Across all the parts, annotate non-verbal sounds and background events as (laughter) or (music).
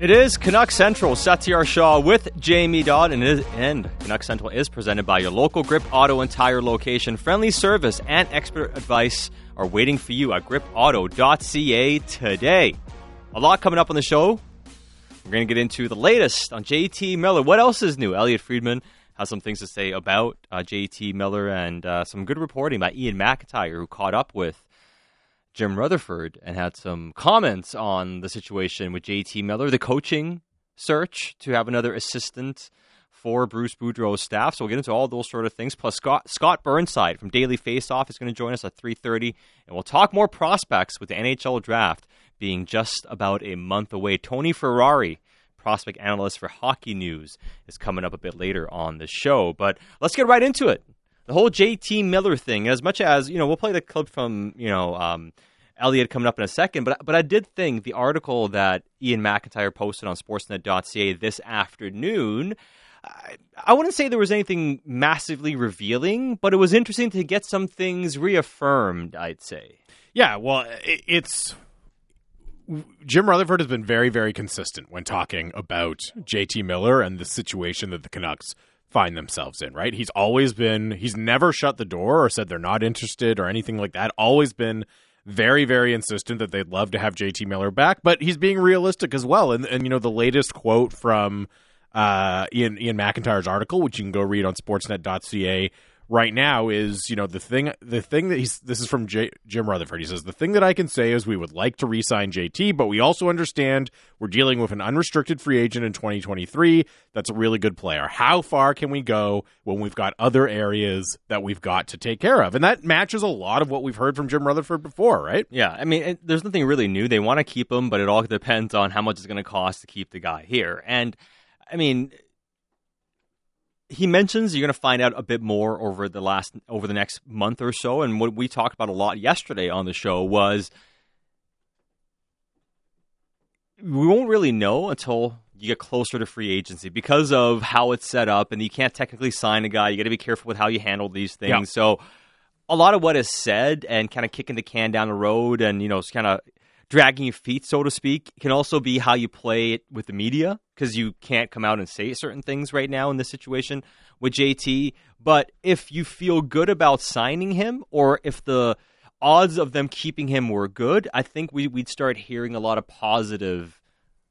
It is Canuck Central, Satiar Shah with Jamie Dodd, and, is, and Canuck Central is presented by your local Grip Auto and Tire location. Friendly service and expert advice are waiting for you at gripauto.ca today. A lot coming up on the show. We're going to get into the latest on JT Miller. What else is new? Elliotte Friedman has some things to say about uh, JT Miller and uh, some good reporting by Iain MacIntyre, who caught up with Jim Rutherford and had some comments on the situation with JT Miller, the coaching search to have another assistant for Bruce Boudreau's staff. So we'll get into all those sort of things. Plus, Scott, Scott Burnside from Daily Faceoff is going to join us at 3.30, and we'll talk more prospects with the NHL draft being just about a month away. Tony Ferrari, prospect analyst for Hockey News, is coming up a bit later on the show. But let's get right into it the whole JT Miller thing, as much as, you know, we'll play the clip from, you know, um, Elliotte coming up in a second, but but I did think the article that Iain MacIntyre posted on Sportsnet.ca this afternoon. I, I wouldn't say there was anything massively revealing, but it was interesting to get some things reaffirmed. I'd say. Yeah, well, it, it's Jim Rutherford has been very, very consistent when talking about JT Miller and the situation that the Canucks find themselves in, right? He's always been, he's never shut the door or said they're not interested or anything like that. Always been very, very insistent that they'd love to have JT Miller back, but he's being realistic as well. And, and you know, the latest quote from uh, Ian, Iain MacIntyre's article, which you can go read on sportsnet.ca right now is you know the thing the thing that he's this is from J, Jim Rutherford. He says the thing that I can say is we would like to re-sign JT, but we also understand we're dealing with an unrestricted free agent in 2023. That's a really good player. How far can we go when we've got other areas that we've got to take care of? And that matches a lot of what we've heard from Jim Rutherford before, right? Yeah, I mean, it, there's nothing really new. They want to keep him, but it all depends on how much it's going to cost to keep the guy here. And I mean he mentions you're going to find out a bit more over the last over the next month or so and what we talked about a lot yesterday on the show was we won't really know until you get closer to free agency because of how it's set up and you can't technically sign a guy you got to be careful with how you handle these things yeah. so a lot of what is said and kind of kicking the can down the road and you know it's kind of dragging your feet, so to speak, can also be how you play it with the media because you can't come out and say certain things right now in this situation with JT. But if you feel good about signing him, or if the odds of them keeping him were good, I think we, would start hearing a lot of positive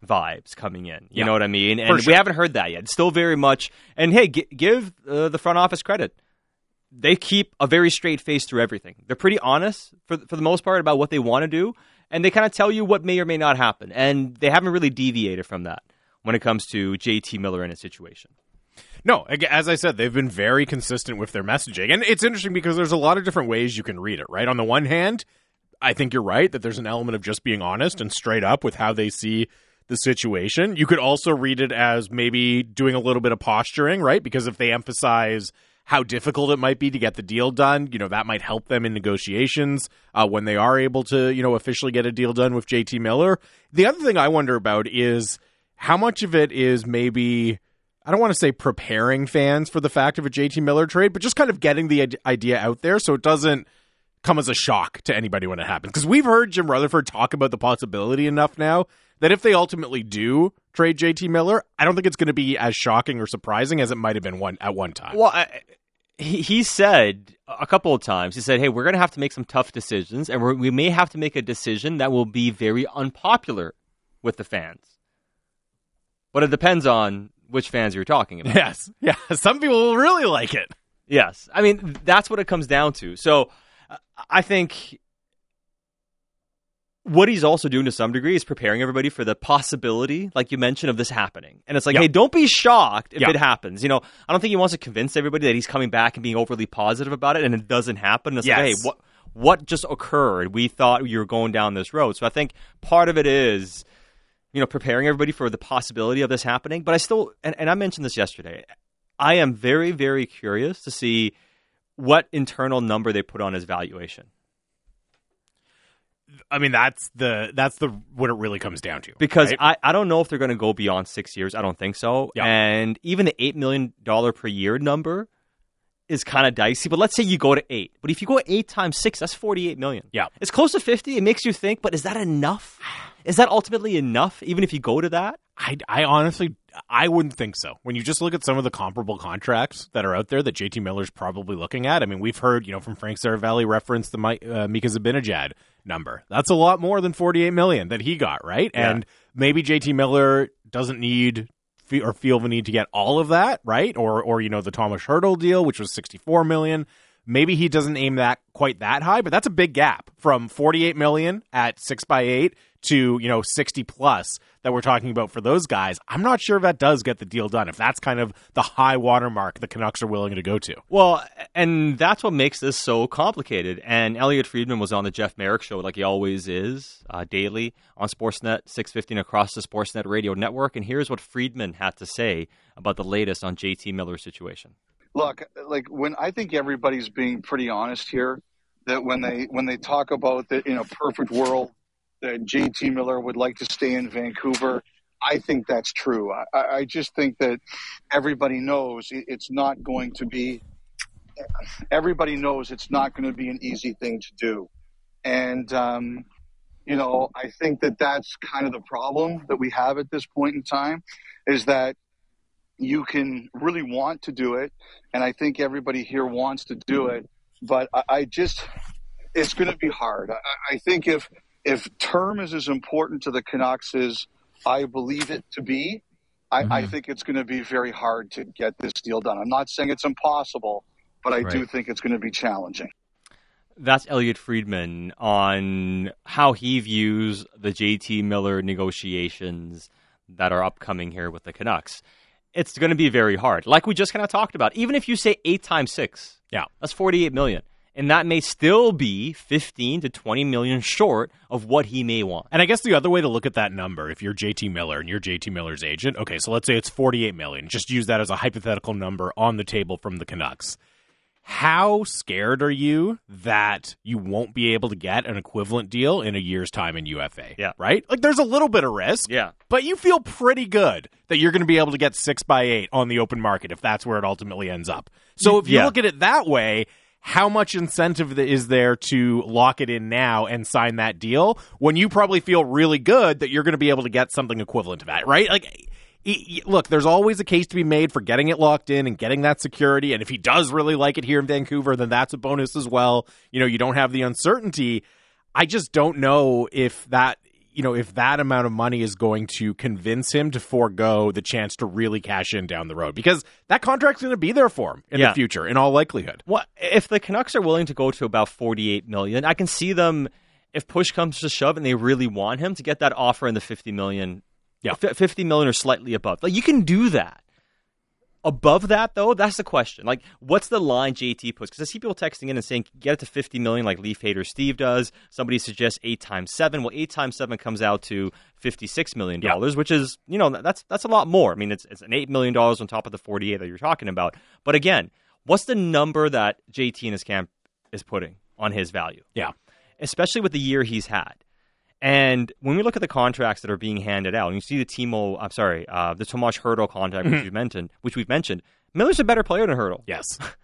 vibes coming in. You yeah, know what I mean? And sure. we haven't heard that yet. It's still very much. And hey, g- give uh, the front office credit. They keep a very straight face through everything. They're pretty honest for for the most part about what they want to do, and they kind of tell you what may or may not happen. And they haven't really deviated from that when it comes to JT Miller in a situation. No, as I said, they've been very consistent with their messaging. And it's interesting because there's a lot of different ways you can read it, right? On the one hand, I think you're right that there's an element of just being honest and straight up with how they see the situation. You could also read it as maybe doing a little bit of posturing, right? Because if they emphasize how difficult it might be to get the deal done. You know, that might help them in negotiations uh, when they are able to, you know, officially get a deal done with JT Miller. The other thing I wonder about is how much of it is maybe. I don't want to say preparing fans for the fact of a JT Miller trade, but just kind of getting the idea out there so it doesn't come as a shock to anybody when it happens. Because we've heard Jim Rutherford talk about the possibility enough now that if they ultimately do trade JT Miller, I don't think it's going to be as shocking or surprising as it might have been one at one time. Well, I, he, he said a couple of times, he said, hey, we're going to have to make some tough decisions, and we may have to make a decision that will be very unpopular with the fans. But it depends on which fans you're talking about. Yes. (laughs) Yeah. Some people will really like it. Yes. I mean, that's what it comes down to. So I think what he's also doing to some degree is preparing everybody for the possibility, like you mentioned, of this happening. And it's like, yep. hey, don't be shocked if yep. it happens. You know, I don't think he wants to convince everybody that he's coming back and being overly positive about it, and it doesn't happen. It's yes. like, hey, what what just occurred? We thought you were going down this road. So I think part of it is, you know, preparing everybody for the possibility of this happening. But I still, and, and I mentioned this yesterday, I am very, very curious to see what internal number they put on his valuation. I mean, that's the that's the what it really comes down to. Because right? I, I don't know if they're going to go beyond six years. I don't think so. Yep. And even the eight million dollar per year number is kind of dicey. But let's say you go to eight. But if you go eight times six, that's forty eight million. Yeah, it's close to fifty. It makes you think. But is that enough? Is that ultimately enough? Even if you go to that, I, I honestly, I wouldn't think so. When you just look at some of the comparable contracts that are out there that JT Miller's probably looking at, I mean, we've heard, you know, from Frank Seravalli reference the uh, Mika Zibanejad number. That's a lot more than 48 million that he got, right? Yeah. And maybe JT Miller doesn't need or feel the need to get all of that, right? Or, or you know, the Tomas Hertl deal, which was 64 million. Maybe he doesn't aim that quite that high, but that's a big gap from 48 million at six by eight to you know 60 plus that we're talking about for those guys. I'm not sure if that does get the deal done. If that's kind of the high watermark the Canucks are willing to go to. Well, and that's what makes this so complicated. And Elliotte Friedman was on the Jeff Marek show, like he always is, uh, daily on Sportsnet 650 across the Sportsnet radio network. And here's what Friedman had to say about the latest on JT Miller's situation look, like when I think everybody's being pretty honest here, that when they when they talk about that in a perfect world that JT Miller would like to stay in Vancouver, I think that's true. I, I just think that everybody knows it's not going to be. Everybody knows it's not going to be an easy thing to do, and um, you know I think that that's kind of the problem that we have at this point in time, is that you can really want to do it, and I think everybody here wants to do it. But I, I just, it's going to be hard. I, I, think if if term is as important to the Canucks as I believe it to be, I, mm-hmm. I think it's going to be very hard to get this deal done. I'm not saying it's impossible, but I right. do think it's going to be challenging. That's Elliotte Friedman on how he views the JT Miller negotiations that are upcoming here with the Canucks it's going to be very hard. Like we just kind of talked about. Even if you say eight times six, yeah, that's 48 million. And that may still be 15 to 20 million short of what he may want. And I guess the other way to look at that number, if you're JT Miller and you're JT Miller's agent, okay, so let's say it's 48 million. Just use that as a hypothetical number on the table from the Canucks how scared are you that you won't be able to get an equivalent deal in a year's time in UFA? Yeah. Right? Like there's a little bit of risk. Yeah. But you feel pretty good that you're going to be able to get six by eight on the open market if that's where it ultimately ends up. So if you yeah. look at it that way, how much incentive is there to lock it in now and sign that deal when you probably feel really good that you're going to be able to get something equivalent to that, right? Like look, there's always a case to be made for getting it locked in and getting that security. And if he does really like it here in Vancouver, then that's a bonus as well. You know, you don't have the uncertainty. I just don't know if that, you know, if that amount of money is going to convince him to forego the chance to really cash in down the road because that contract's going to be there for him in yeah. the future, in all likelihood. Well, if the Canucks are willing to go to about 48 million, I can see them if push comes to shove and they really want him to get that offer in the 50 million yeah, F- fifty million or slightly above. Like you can do that. Above that, though, that's the question. Like, what's the line JT puts? Because I see people texting in and saying, get it to 50 million like Leaf Hater Steve does. Somebody suggests eight times seven. Well, eight times seven comes out to $56 million, yeah. which is, you know, that's that's a lot more. I mean, it's, it's an $8 million on top of the 48 that you're talking about. But again, what's the number that JT in his camp is putting on his value? Yeah. Especially with the year he's had. And when we look at the contracts that are being handed out, and you see the Timo, I'm sorry, uh, the Tomas Hertl contract, which mm-hmm. we mentioned, which we've mentioned, Miller's a better player than Hertl. Yes. (laughs)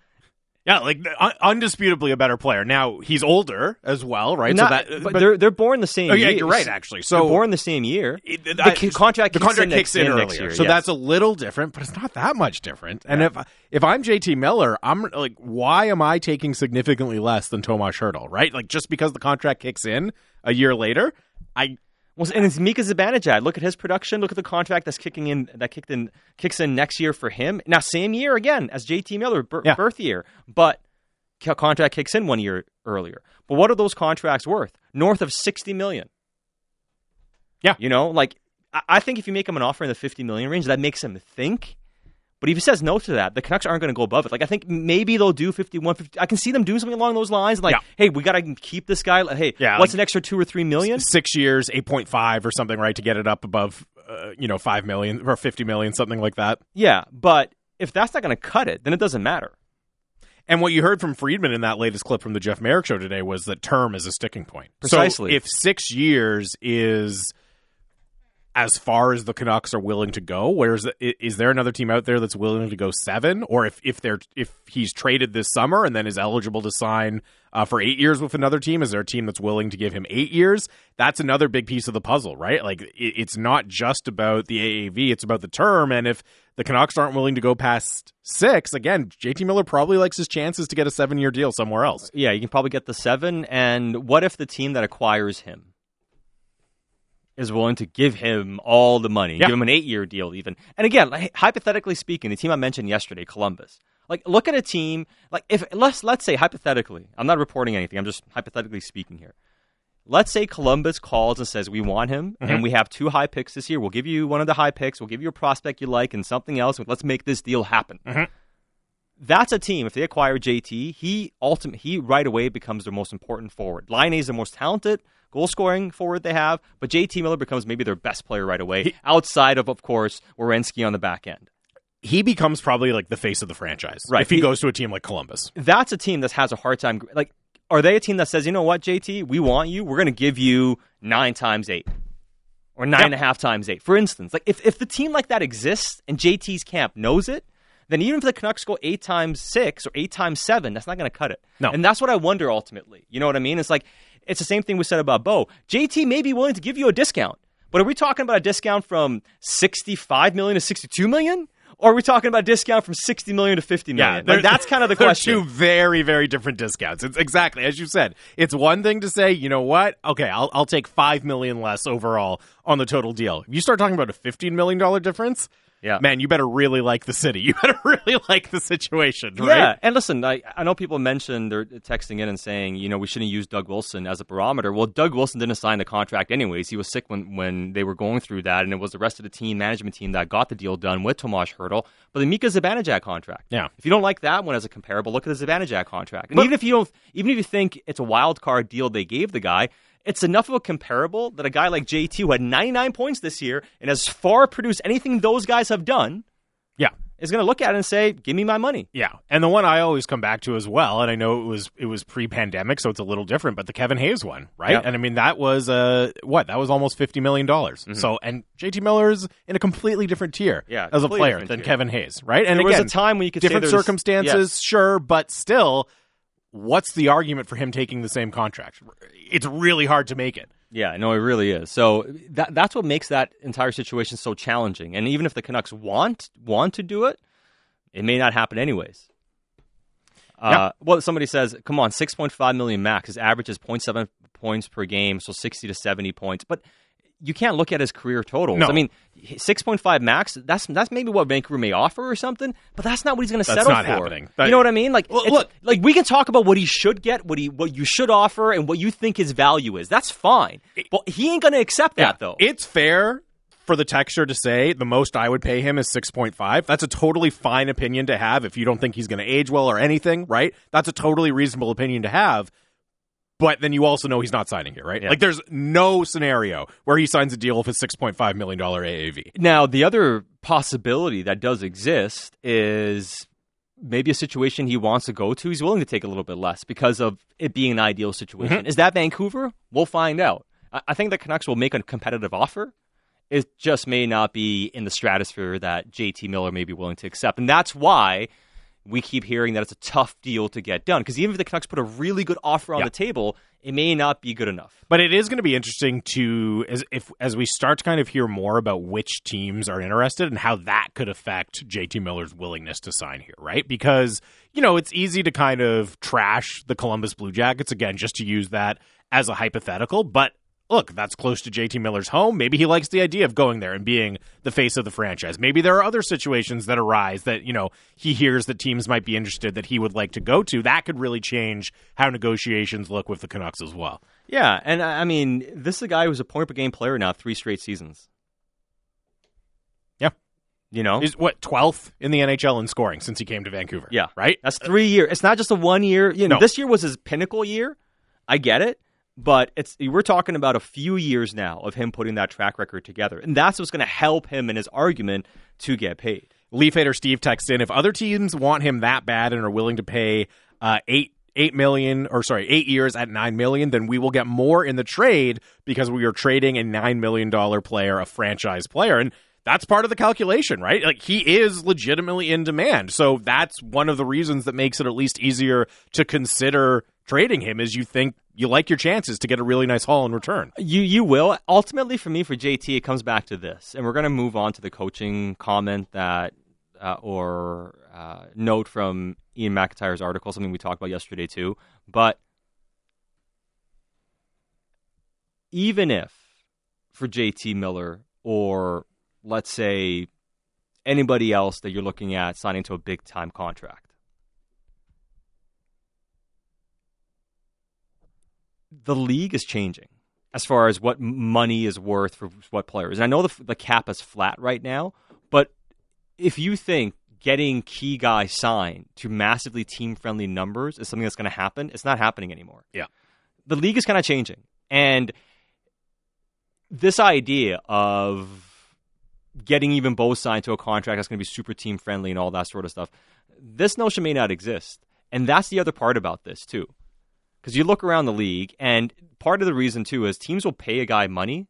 Yeah, like un- undisputably a better player. Now he's older as well, right? Not, so that, but, but, they're they're born the same. Oh yeah, year. you're right. Actually, so they're born the same year. It, the I, contract the contract kicks in, in earlier, year, so yes. that's a little different, but it's not that much different. And yeah. if if I'm JT Miller, I'm like, why am I taking significantly less than Tomas Hertl? Right? Like just because the contract kicks in a year later, I well, and it's Mika Zibanejad. Look at his production. Look at the contract that's kicking in that kicked in kicks in next year for him. Now, same year again as JT Miller, yeah. birth year, but contract kicks in one year earlier. But what are those contracts worth? North of sixty million. Yeah, you know, like I think if you make him an offer in the fifty million range, that makes him think but if he says no to that, the Canucks aren't going to go above it. Like I think maybe they'll do 51, 50. I can see them doing something along those lines. Like, yeah. hey, we got to keep this guy. Hey, yeah, what's like an extra two or three million? Six years, eight point five or something, right, to get it up above, uh, you know, five million or fifty million, something like that. Yeah, but if that's not going to cut it, then it doesn't matter. And what you heard from Friedman in that latest clip from the Jeff Marek show today was that term is a sticking point. Precisely. So if six years is as far as the Canucks are willing to go? Where's is there another team out there that's willing to go seven, or if if they're if he's traded this summer and then is eligible to sign uh, for eight years with another team, is there a team that's willing to give him eight years? That's another big piece of the puzzle, right? Like it, it's not just about the AAV; it's about the term. And if the Canucks aren't willing to go past six, again, JT Miller probably likes his chances to get a seven year deal somewhere else. Yeah, you can probably get the seven. And what if the team that acquires him? Is willing to give him all the money, yeah. give him an eight year deal, even. And again, like, hypothetically speaking, the team I mentioned yesterday, Columbus. Like, look at a team. Like, if let's let's say hypothetically, I'm not reporting anything. I'm just hypothetically speaking here. Let's say Columbus calls and says we want him, mm-hmm. and we have two high picks this year. We'll give you one of the high picks. We'll give you a prospect you like and something else. Let's make this deal happen. Mm-hmm. That's a team. If they acquire JT, he ultimate he right away becomes their most important forward. Laine is the most talented goal scoring forward they have, but JT Miller becomes maybe their best player right away, he, outside of, of course, Werenski on the back end. He becomes probably like the face of the franchise, right? If he, he goes to a team like Columbus, that's a team that has a hard time. Like, are they a team that says, you know what, JT, we want you. We're going to give you nine times eight or nine and a half times eight. For instance, like if, if the team like that exists and JT's camp knows it, then even if the Canucks go eight times six or eight times seven, that's not going to cut it. No. And that's what I wonder ultimately. You know what I mean? It's like it's the same thing we said about Bo. JT may be willing to give you a discount, but are we talking about a discount from 65 million to 62 million? Or are we talking about a discount from 60 million to 50 million? Yeah, like, that's kind of the question. two very, very different discounts. It's exactly as you said. It's one thing to say, you know what? Okay, I'll, I'll take 5 million less overall on the total deal. You start talking about a $15 million difference, yeah. man, you better really like the city. (laughs) You better really like the situation, right? Yeah, and listen, I, I know people mentioned they're texting in and saying, you know, we shouldn't use Doug Wilson as a barometer. Well, Doug Wilson didn't sign the contract anyways. He was sick when, when they were going through that, and it was the rest of the team management team that got the deal done with Tomas Hertl. But the Mika Zibanejad contract. Yeah. If you don't like that one as a comparable, look at the Zibanejad contract. And but, even if you don't, even if you think it's a wild card deal they gave the guy, it's enough of a comparable that a guy like JT, who had 99 points this year and has far produced anything those guys have done, yeah, is going to look at it and say, "Give me my money." Yeah, and the one I always come back to as well, and I know it was it was pre-pandemic, so it's a little different, but the Kevin Hayes one, right? Yeah. And I mean that was uh what that was almost fifty million dollars. Mm-hmm. So and JT Miller is in a completely different tier, yeah, as a player than tier. Kevin Hayes, right? And there again, was a time when you could different circumstances, sure, but still what's the argument for him taking the same contract? It's really hard to make it. Yeah, no, it really is. So that that's what makes that entire situation so challenging. And even if the Canucks want want to do it, it may not happen anyways. Uh, Well, somebody says, "Come on, six point five million max. His average is 0.7 points per game, so sixty to seventy points." But you can't look at his career totals. No. I mean, six point five max. That's that's maybe what Vancouver may offer or something, but that's not what he's going to settle not for. Happening. you know what I mean? Like, well, look, like we can talk about what he should get, what he what you should offer, and what you think his value is. That's fine, but he ain't going to accept yeah, that though. It's fair for the texture to say the most I would pay him is 6.5. That's a totally fine opinion to have if you don't think he's going to age well or anything, right? That's a totally reasonable opinion to have but then you also know he's not signing here, right? Yeah. Like there's no scenario where he signs a deal with a $6.5 million AAV. Now, the other possibility that does exist is maybe a situation he wants to go to. He's willing to take a little bit less because of it being an ideal situation. Mm-hmm. Is that Vancouver? We'll find out. I think the Canucks will make a competitive offer. It just may not be in the stratosphere that JT Miller may be willing to accept. And that's why we keep hearing that it's a tough deal to get done because even if the Canucks put a really good offer on yeah. the table, it may not be good enough. But it is going to be interesting to as if as we start to kind of hear more about which teams are interested and how that could affect JT Miller's willingness to sign here, right? Because you know it's easy to kind of trash the Columbus Blue Jackets again, just to use that as a hypothetical, but look, that's close to JT Miller's home. Maybe he likes the idea of going there and being the face of the franchise. Maybe there are other situations that arise that, you know, he hears that teams might be interested that he would like to go to. That could really change how negotiations look with the Canucks as well. Yeah, and I mean, this is a guy who's a point per game player now, three straight seasons. Yeah. You know, he's what twelfth in the NHL in scoring since he came to Vancouver. Yeah, right. That's three years. It's not just a one year. You know, no. this year was his pinnacle year. I get it, but it's we're talking about a few years now of him putting that track record together, and that's what's going to help him in his argument to get paid. Leaf hater Steve texts in: If other teams want him that bad and are willing to pay uh, eight eight million or sorry, eight years at nine million, then we will get more in the trade because we are trading a nine million dollar player, a franchise player. And that's part of the calculation, right? Like he is legitimately in demand. So that's one of the reasons that makes it at least easier to consider trading him is you think you like your chances to get a really nice haul in return. You you will ultimately for me for JT it comes back to this, and we're going to move on to the coaching comment that uh, or uh, note from Iain MacIntyre's article, something we talked about yesterday too. But even if for JT Miller or let's say anybody else that you're looking at signing to a big time contract. The league is changing as far as what money is worth for what players. And I know the, the cap is flat right now, but if you think getting key guys signed to massively team friendly numbers is something that's going to happen, it's not happening anymore. Yeah. The league is kind of changing. And this idea of getting even both signed to a contract that's going to be super team friendly and all that sort of stuff. This notion may not exist. And that's the other part about this, too. Because you look around the league, and part of the reason, too, is teams will pay a guy money,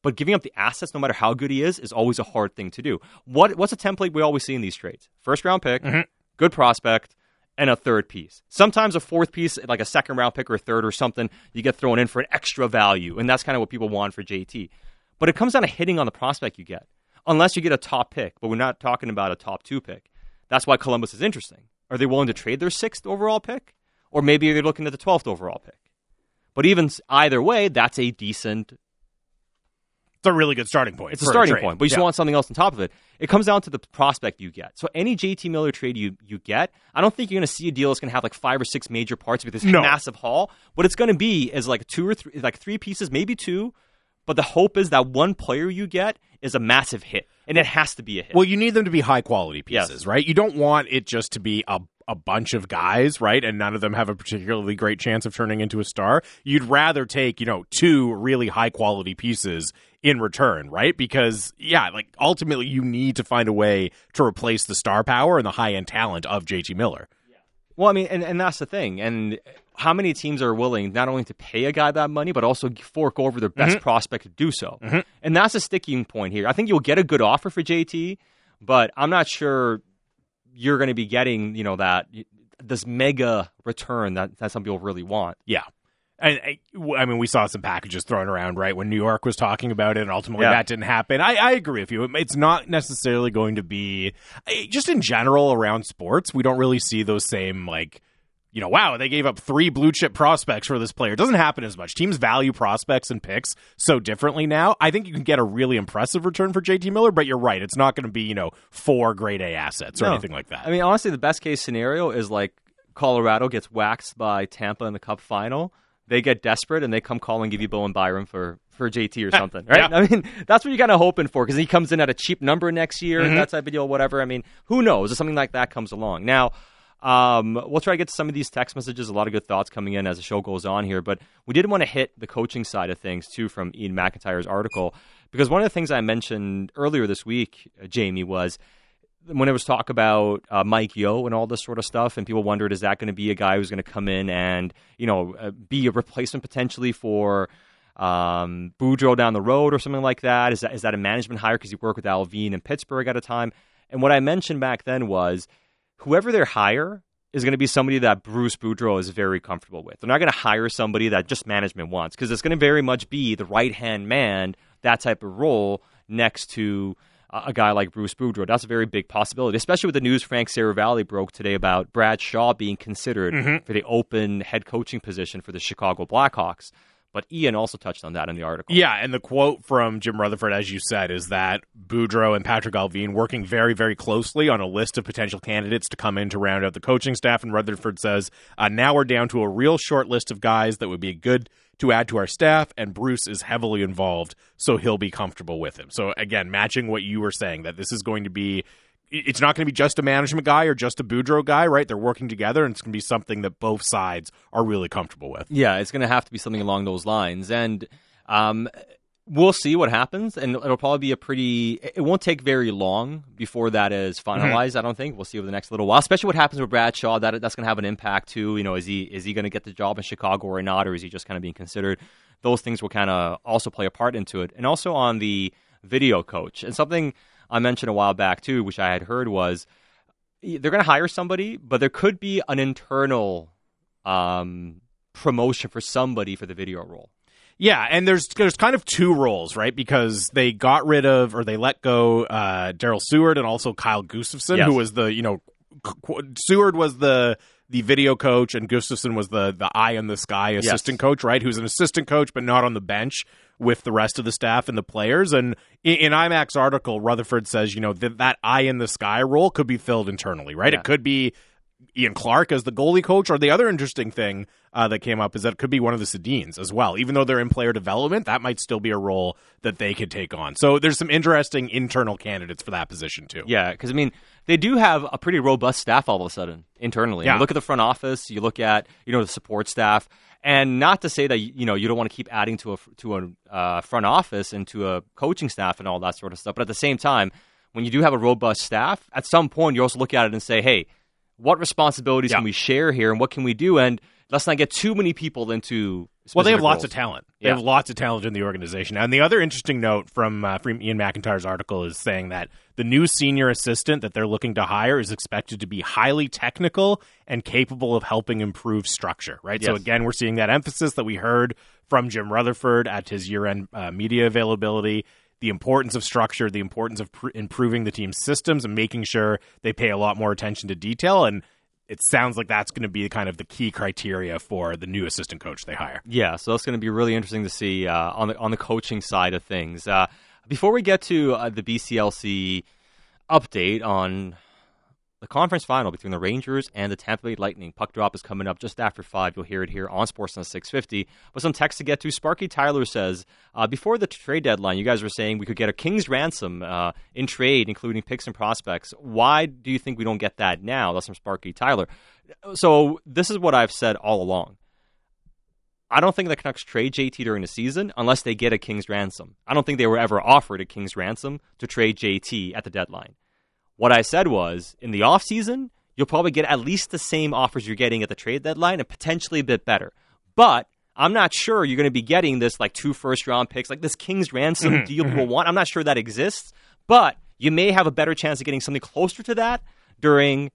but giving up the assets, no matter how good he is, is always a hard thing to do. What What's a template we always see in these trades? First round pick, mm-hmm. good prospect, and a third piece. Sometimes a fourth piece, like a second round pick or a third or something, you get thrown in for an extra value. And that's kind of what people want for JT. But it comes down to hitting on the prospect you get unless you get a top pick. But we're not talking about a top two pick. That's why Columbus is interesting. Are they willing to trade their sixth overall pick? Or maybe they're looking at the 12th overall pick. But even either way, that's a decent. It's a really good starting point. It's a starting a point, but you yeah. just want something else on top of it. It comes down to the prospect you get. So any JT Miller trade you, you get, I don't think you're going to see a deal that's going to have like five or six major parts with this no. massive haul. What it's going to be is like two or three, like three pieces, maybe two. But the hope is that one player you get is a massive hit, and it has to be a hit. Well, you need them to be high quality pieces, yes. right? You don't want it just to be a a bunch of guys, right? And none of them have a particularly great chance of turning into a star. You'd rather take, you know, two really high quality pieces in return, right? Because yeah, like ultimately you need to find a way to replace the star power and the high end talent of JT Miller. Well, I mean, and, and that's the thing. And how many teams are willing not only to pay a guy that money, but also fork over their best mm-hmm. prospect to do so? Mm-hmm. And that's a sticking point here. I think you'll get a good offer for JT, but I'm not sure you're going to be getting, you know, that this mega return that, that some people really want. Yeah. And I mean, we saw some packages thrown around, right, when New York was talking about it, and ultimately yeah. that didn't happen. I, I agree with you. It's not necessarily going to be, just in general around sports, we don't really see those same, like, you know, wow, they gave up three blue chip prospects for this player. It doesn't happen as much. Teams value prospects and picks so differently now. I think you can get a really impressive return for JT Miller, but you're right. It's not going to be, you know, four grade A assets or no. anything like that. I mean, honestly, the best case scenario is like Colorado gets waxed by Tampa in the Cup final. They get desperate and they come call and give you Bo and Byram for, for JT or (laughs) something, right? Yeah. I mean, (laughs) that's what you're kind of hoping for because he comes in at a cheap number next year, mm-hmm. that type of deal, whatever. I mean, who knows if something like that comes along. Now, um, we'll try to get to some of these text messages. A lot of good thoughts coming in as the show goes on here, but we did want to hit the coaching side of things too from Iain MacIntyre's article because one of the things I mentioned earlier this week, uh, Jamie, was when it was talk about uh, Mike Yeo and all this sort of stuff, and people wondered, is that going to be a guy who's going to come in and you know uh, be a replacement potentially for um, Boudreau down the road or something like that? Is that is that a management hire because he worked with Allvin in Pittsburgh at a time? And what I mentioned back then was whoever they hire is going to be somebody that Bruce Boudreau is very comfortable with. They're not going to hire somebody that just management wants because it's going to very much be the right hand man, that type of role next to a guy like Bruce Boudreau. That's a very big possibility, especially with the news Frank Seravalli broke today about Brad Shaw being considered mm-hmm. for the open head coaching position for the Chicago Blackhawks. But Ian also touched on that in the article. Yeah, and the quote from Jim Rutherford, as you said, is that Boudreau and Patrick Allvin working very, very closely on a list of potential candidates to come in to round out the coaching staff. And Rutherford says, uh, now we're down to a real short list of guys that would be good to add to our staff, and Bruce is heavily involved, so he'll be comfortable with him. So again, matching what you were saying, that this is going to be it's not going to be just a management guy or just a Boudreau guy, right? They're working together, and it's going to be something that both sides are really comfortable with. Yeah, it's going to have to be something along those lines. And um, we'll see what happens, and it'll probably be a pretty. It won't take very long before that is finalized. I don't think we'll see over the next little while. Especially what happens with Brad Shaw. That that's going to have an impact too. You know, is he is he going to get the job in Chicago or not, or is he just kind of being considered? Those things will kind of also play a part into it, and also on the video coach. And something I mentioned a while back too, which I had heard was they're going to hire somebody, but there could be an internal um, promotion for somebody for the video role. Yeah, and there's there's kind of two roles, right? Because they got rid of or they let go uh, Daryl Seward and also Kyle Gustafson, Yes. who was the you know Seward was the the video coach and Gustafson was the the eye in the sky assistant coach, right? Who's an assistant coach but not on the bench with the rest of the staff and the players. And in, in IMAX article, Rutherford says you know that that eye in the sky role could be filled internally, right? Yeah. It could be Ian Clark as the goalie coach. Or the other interesting thing uh, that came up is that it could be one of the Sedins as well. Even though they're in player development, that might still be a role that they could take on. So there's some interesting internal candidates for that position too. Yeah, because I mean, they do have a pretty robust staff all of a sudden internally. Yeah. You look at the front office, you look at you know the support staff, and not to say that you know you don't want to keep adding to a to a uh, front office and to a coaching staff and all that sort of stuff. But at the same time, when you do have a robust staff, at some point you also look at it and say, hey, what responsibilities Yeah. can we share here, and what can we do, and let's not get too many people into. Well, they have specific lots of talent. They Yeah. have lots of talent in the organization. And the other interesting note from uh, from Iain MacIntyre's article is saying that the new senior assistant that they're looking to hire is expected to be highly technical and capable of helping improve structure. Right. So again, we're seeing that emphasis that we heard from Jim Rutherford at his year-end uh, media availability. The importance of structure, the importance of pr- improving the team's systems, and making sure they pay a lot more attention to detail. And it sounds like that's going to be kind of the key criteria for the new assistant coach they hire. Yeah, so that's going to be really interesting to see uh, on the on the coaching side of things. Uh, before we get to uh, the BCLC update on the conference final between the Rangers and the Tampa Bay Lightning, puck drop is coming up just after five. You'll hear it here on Sportsnet 650. But some text to get to. Sparky Tyler says uh, before the trade deadline, you guys were saying we could get a king's ransom uh, in trade, including picks and prospects. Why do you think we don't get that now? That's from Sparky Tyler. So this is what I've said all along. I don't think the Canucks trade JT during the season unless they get a king's ransom. I don't think they were ever offered a king's ransom to trade JT at the deadline. What I said was in the offseason, you'll probably get at least the same offers you're getting at the trade deadline and potentially a bit better. But I'm not sure you're going to be getting this like two first round picks, like this king's ransom deal people want. I'm not sure that exists, but you may have a better chance of getting something closer to that during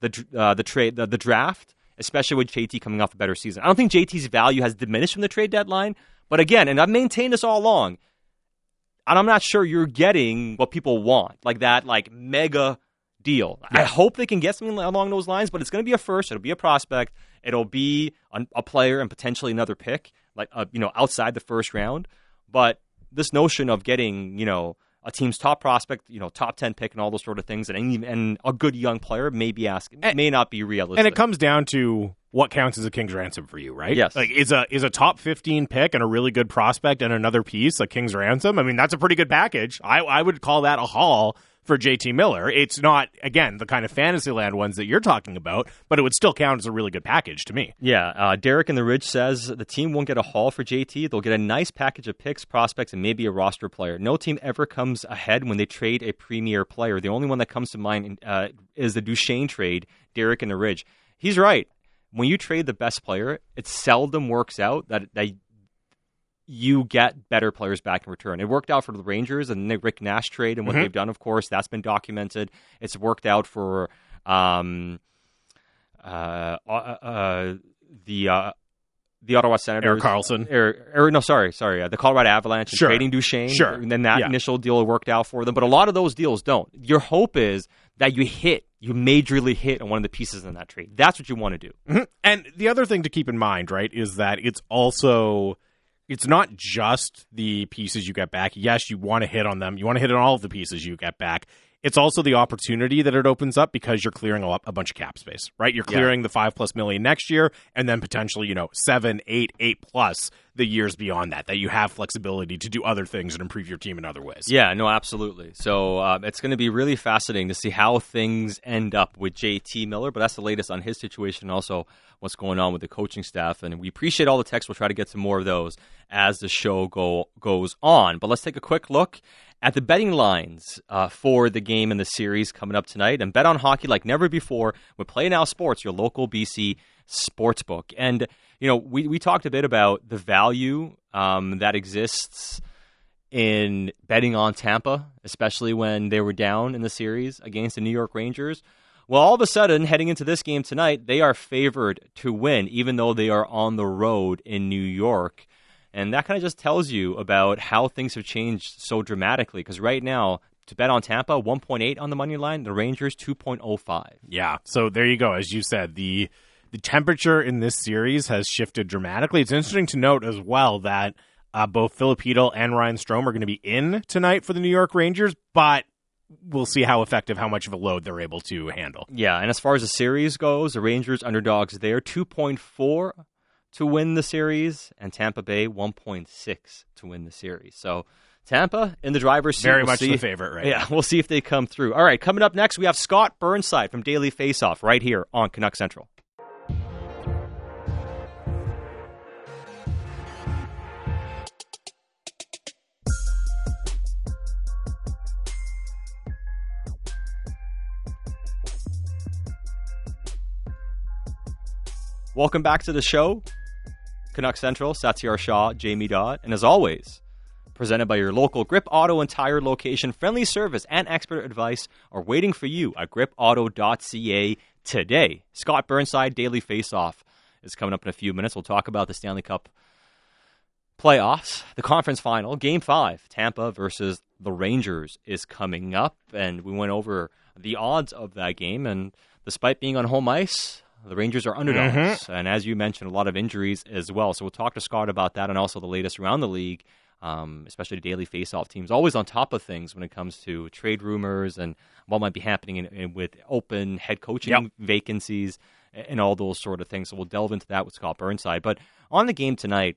the uh, the trade the, the draft, especially with JT coming off a better season. I don't think JT's value has diminished from the trade deadline, but again, and I've maintained this all along, and I'm not sure you're getting what people want, like that like mega deal. I hope they can get something along those lines, but it's going to be a first. It'll be a prospect. It'll be a, a player and potentially another pick, like uh, you know outside the first round. But this notion of getting you know a team's top prospect, you know top ten pick and all those sort of things, and and a good young player may be asking may not be realistic. And it comes down to what counts as a king's ransom for you, right? Yes. Like is a is a top fifteen pick and a really good prospect and another piece a king's ransom. I mean, that's a pretty good package. I I would call that a haul for JT Miller. It's not again the kind of Fantasyland ones that you're talking about, but it would still count as a really good package to me. Yeah, uh, Derek in the Ridge says the team won't get a haul for JT. They'll get a nice package of picks, prospects, and maybe a roster player. No team ever comes ahead when they trade a premier player. The only one that comes to mind uh, is the Duchene trade, Derek in the Ridge. He's right. When you trade the best player, it seldom works out that, that you get better players back in return. It worked out for the Rangers and the Rick Nash trade and what they've done, of course. That's been documented. It's worked out for um, uh, uh, uh, the uh, the Ottawa Senators. Erik Karlsson. Or, or no, sorry, sorry. Uh, the Colorado Avalanche and Sure. trading Duchene. Sure. And then that Yeah. initial deal worked out for them. But a lot of those deals don't. Your hope is that you hit, you majorly hit on one of the pieces in that trade. That's what you want to do. Mhm. And the other thing to keep in mind, right, is that it's also it's not just the pieces you get back. Yes, you want to hit on them. You want to hit on all of the pieces you get back. It's also the opportunity that it opens up because you're clearing a, a bunch of cap space, right? You're clearing yeah. the five plus million next year, and then potentially, you know, seven, eight, eight plus the years beyond that. That you have flexibility to do other things and improve your team in other ways. Yeah, no, absolutely. So uh, it's going to be really fascinating to see how things end up with JT Miller. But that's the latest on his situation, also what's going on with the coaching staff. And we appreciate all the texts. We'll try to get some more of those as the show go goes on. But let's take a quick look at the betting lines uh, for the game and the series coming up tonight. And bet on hockey like never before with Play Now Sports, your local BC sportsbook. And, you know, we, we talked a bit about the value um, that exists in betting on Tampa, especially when they were down in the series against the New York Rangers. Well, all of a sudden, heading into this game tonight, they are favored to win, even though they are on the road in New York. And that kind of just tells you about how things have changed so dramatically. Because right now, to bet on Tampa, 1.8 on the money line, the Rangers 2.05. Yeah. So there you go. As you said, the the temperature in this series has shifted dramatically. It's interesting to note as well that uh, both Filipino and Ryan Strome are going to be in tonight for the New York Rangers, but we'll see how effective, how much of a load they're able to handle. Yeah, and as far as the series goes, the Rangers underdogs there 2.4 to win the series, and Tampa Bay 1.6 to win the series. So Tampa in the driver's seat. Very we'll much see. the favorite, right? Yeah, now. (laughs) we'll see if they come through. All right, coming up next, we have Scott Burnside from Daily Faceoff right here on Canuck Central. Welcome back to the show. Canuck Central, Satiar Shah, Jamie Dodd, and as always, presented by your local Grip Auto and Tire location. Friendly service and expert advice are waiting for you at gripauto.ca today. Scott Burnside, Daily Faceoff, is coming up in a few minutes. We'll talk about the Stanley Cup playoffs, the conference final, game five, Tampa versus the Rangers is coming up. And we went over the odds of that game. And despite being on home ice, the Rangers are underdogs, mm-hmm. and as you mentioned, a lot of injuries as well. So we'll talk to Scott about that and also the latest around the league, um, especially daily face-off teams. Always on top of things when it comes to trade rumors and what might be happening in, in, with open head coaching yep. vacancies and all those sort of things. So we'll delve into that with Scott Burnside. But on the game tonight,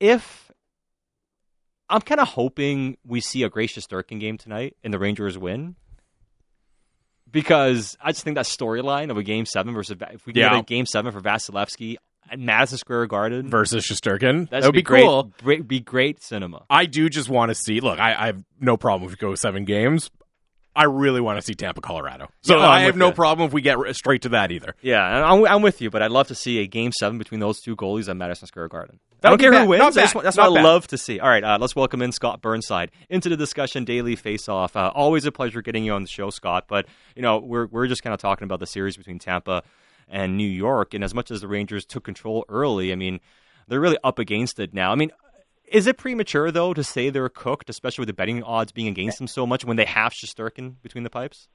if I'm kind of hoping we see a Gray Shesterkin game tonight and the Rangers win because I just think that storyline of a game seven versus if we get yeah. a game seven for Vasilevskiy at Madison Square Garden versus Shesterkin, that would be, be great, cool. Great, be great cinema. I do just want to see. Look, I, I have no problem if we go seven games. I really want to see Tampa, Colorado. So yeah, I have no problem if we get straight to that either. Yeah, I'm, I'm, with you, but I'd love to see a game seven between those two goalies at Madison Square Garden. I don't care bad. who wins. That's what I love to see. All right, uh, let's welcome in Scott Burnside into the discussion daily face off. Uh, always a pleasure getting you on the show, Scott. But you know, we're we're just kind of talking about the series between Tampa and New York, and as much as the Rangers took control early, I mean, they're really up against it now. I mean, is it premature though to say they're cooked, especially with the betting odds being against them so much when they have Shesterkin between the pipes?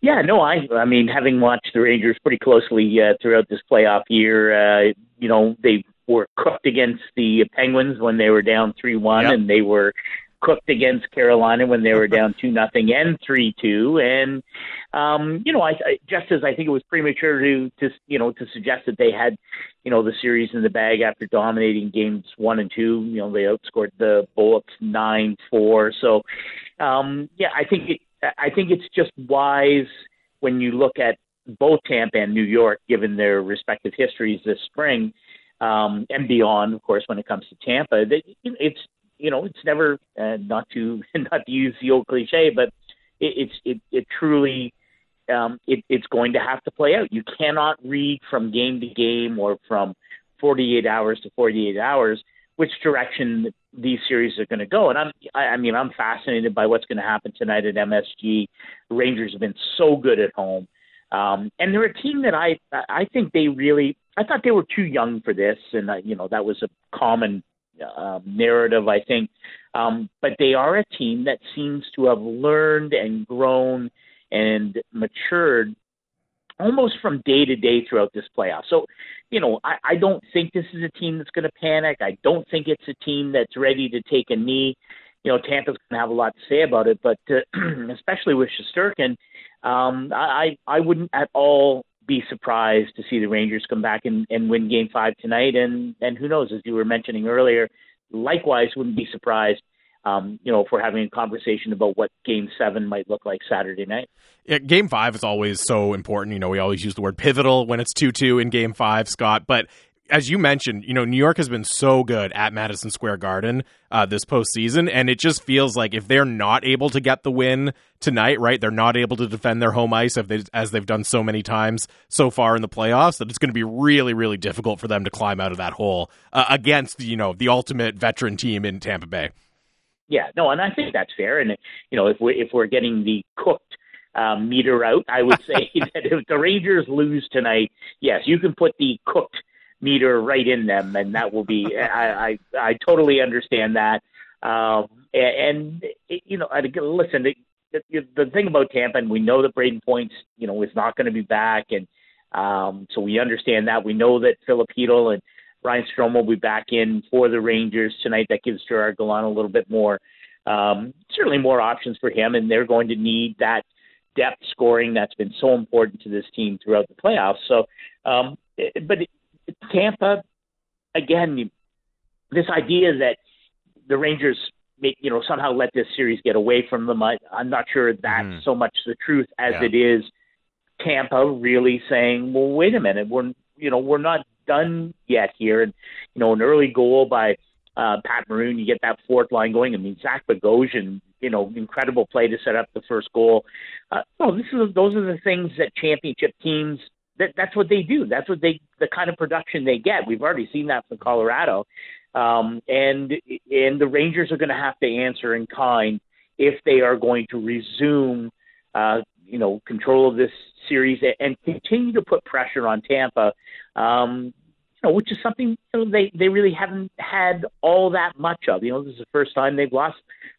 Yeah, no, I I mean, having watched the Rangers pretty closely uh, throughout this playoff year, uh, you know, they were cooked against the Penguins when they were down three one, yep. and they were cooked against Carolina when they were (laughs) down two nothing and three two, and um, you know, I, I just as I think it was premature to to you know to suggest that they had you know the series in the bag after dominating games one and two. You know, they outscored the Bolts nine four. So, um, yeah, I think it, I think it's just wise when you look at both Tampa and New York, given their respective histories this spring. Um, and beyond, of course, when it comes to Tampa, that it's you know, it's never uh, not to (laughs) not to use the old cliche, but it, it's it it truly um, it, it's going to have to play out. You cannot read from game to game or from 48 hours to 48 hours which direction these series are going to go. And I'm, I, I mean, I'm fascinated by what's going to happen tonight at MSG. Rangers have been so good at home, um, and they're a team that I, I think they really, I thought they were too young for this, and uh, you know that was a common uh, narrative, I think. Um, but they are a team that seems to have learned and grown and matured almost from day to day throughout this playoff. So, you know, I, I don't think this is a team that's going to panic. I don't think it's a team that's ready to take a knee. you know, Tampa's going to have a lot to say about it, but uh, (clears throat) especially with Shesterkin, um, I I wouldn't at all be surprised to see the Rangers come back and, and win Game Five tonight, and and who knows, as you were mentioning earlier, likewise wouldn't be surprised um, you know, if we're having a conversation about what Game Seven might look like Saturday night. Yeah, game Five is always so important. You know, we always use the word pivotal when it's two-two in Game Five, Scott. But as you mentioned, you know, New York has been so good at Madison Square Garden uh, this postseason, and it just feels like if they're not able to get the win tonight, right, they're not able to defend their home ice they, as they've done so many times so far in the playoffs, that it's going to be really, really difficult for them to climb out of that hole uh, against, you know, the ultimate veteran team in Tampa Bay. Yeah, no, and I think that's fair. And you know, if we if we're getting the cooked um, meter out, I would (laughs) say that if the Rangers lose tonight, yes, you can put the cooked meter right in them, and that will be. I I, I totally understand that. Um, and, and you know, listen, the, the, thing about Tampa, and we know that Brayden Points, you know, is not going to be back, and um, so we understand that. We know that Filip Chytil and Ryan Strome will be back in for the Rangers tonight. That gives Gerard Gallant a little bit more, um, certainly more options for him, and they're going to need that depth scoring that's been so important to this team throughout the playoffs. So, um, but Tampa, again, this idea that the Rangers, may you know, somehow let this series get away from them, I, I'm not sure that's mm. so much the truth as yeah. it is Tampa really saying, well, wait a minute, we're you know we're not done yet here. And you know, an early goal by uh, Pat Maroon, you get that fourth line going. I mean, Zach Bogosian, you know, incredible play to set up the first goal. Uh, well, this is those are the things that championship teams. That, that's what they do. That's what they the kind of production they get. We've already seen that from Colorado, um, and and the Rangers are going to have to answer in kind if they are going to resume, uh, you know, control of this series and continue to put pressure on Tampa, um, you know, which is something you know, they they really haven't had all that much of. You know, this is the first time they've lost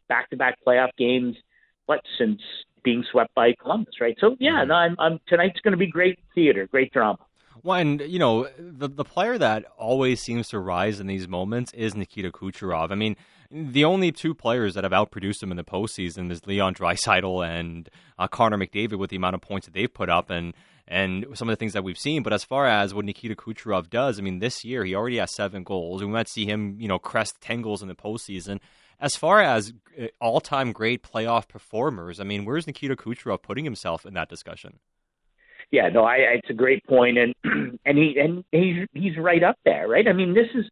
back-to-back playoff games, what since being swept by Columbus, right? So yeah, mm-hmm. no, I'm, I'm tonight's going to be great theater, great drama. Well, and you know, the the player that always seems to rise in these moments is Nikita Kucherov. I mean, the only two players that have outproduced him in the postseason is Leon Draisaitl and uh, Connor McDavid with the amount of points that they've put up and and some of the things that we've seen. But as far as what Nikita Kucherov does, I mean, this year he already has seven goals. We might see him, you know, crest ten goals in the postseason. As far as uh, all-time great playoff performers, I mean, where's Nikita Kucherov putting himself in that discussion? Yeah, no, I, it's a great point, and (clears throat) and he and he's he's right up there, right? I mean, this is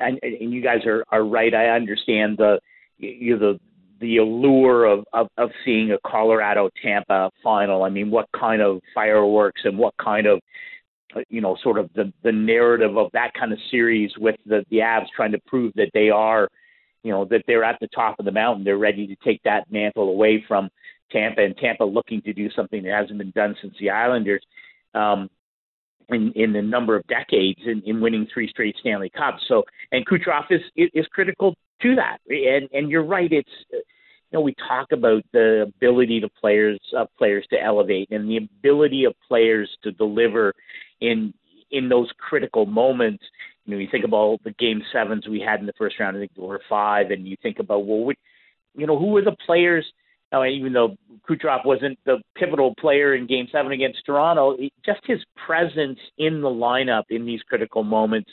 and, and you guys are, are right. I understand the you know, the the allure of, of of seeing a Colorado Tampa final. I mean, what kind of fireworks and what kind of you know sort of the the narrative of that kind of series with the the Avs trying to prove that they are you know that they're at the top of the mountain. They're ready to take that mantle away from Tampa, and Tampa looking to do something that hasn't been done since the Islanders. Um, in, in the number of decades in, in winning three straight Stanley Cups. So, and Kucherov is is critical to that. And and you're right. It's you know we talk about the ability to players of players to elevate and the ability of players to deliver in in those critical moments. You know, you think about the game sevens we had in the first round. I think there were five, and you think about well, which, you know, who were the players now, even though Kucherov wasn't the pivotal player in Game Seven against Toronto, just his presence in the lineup in these critical moments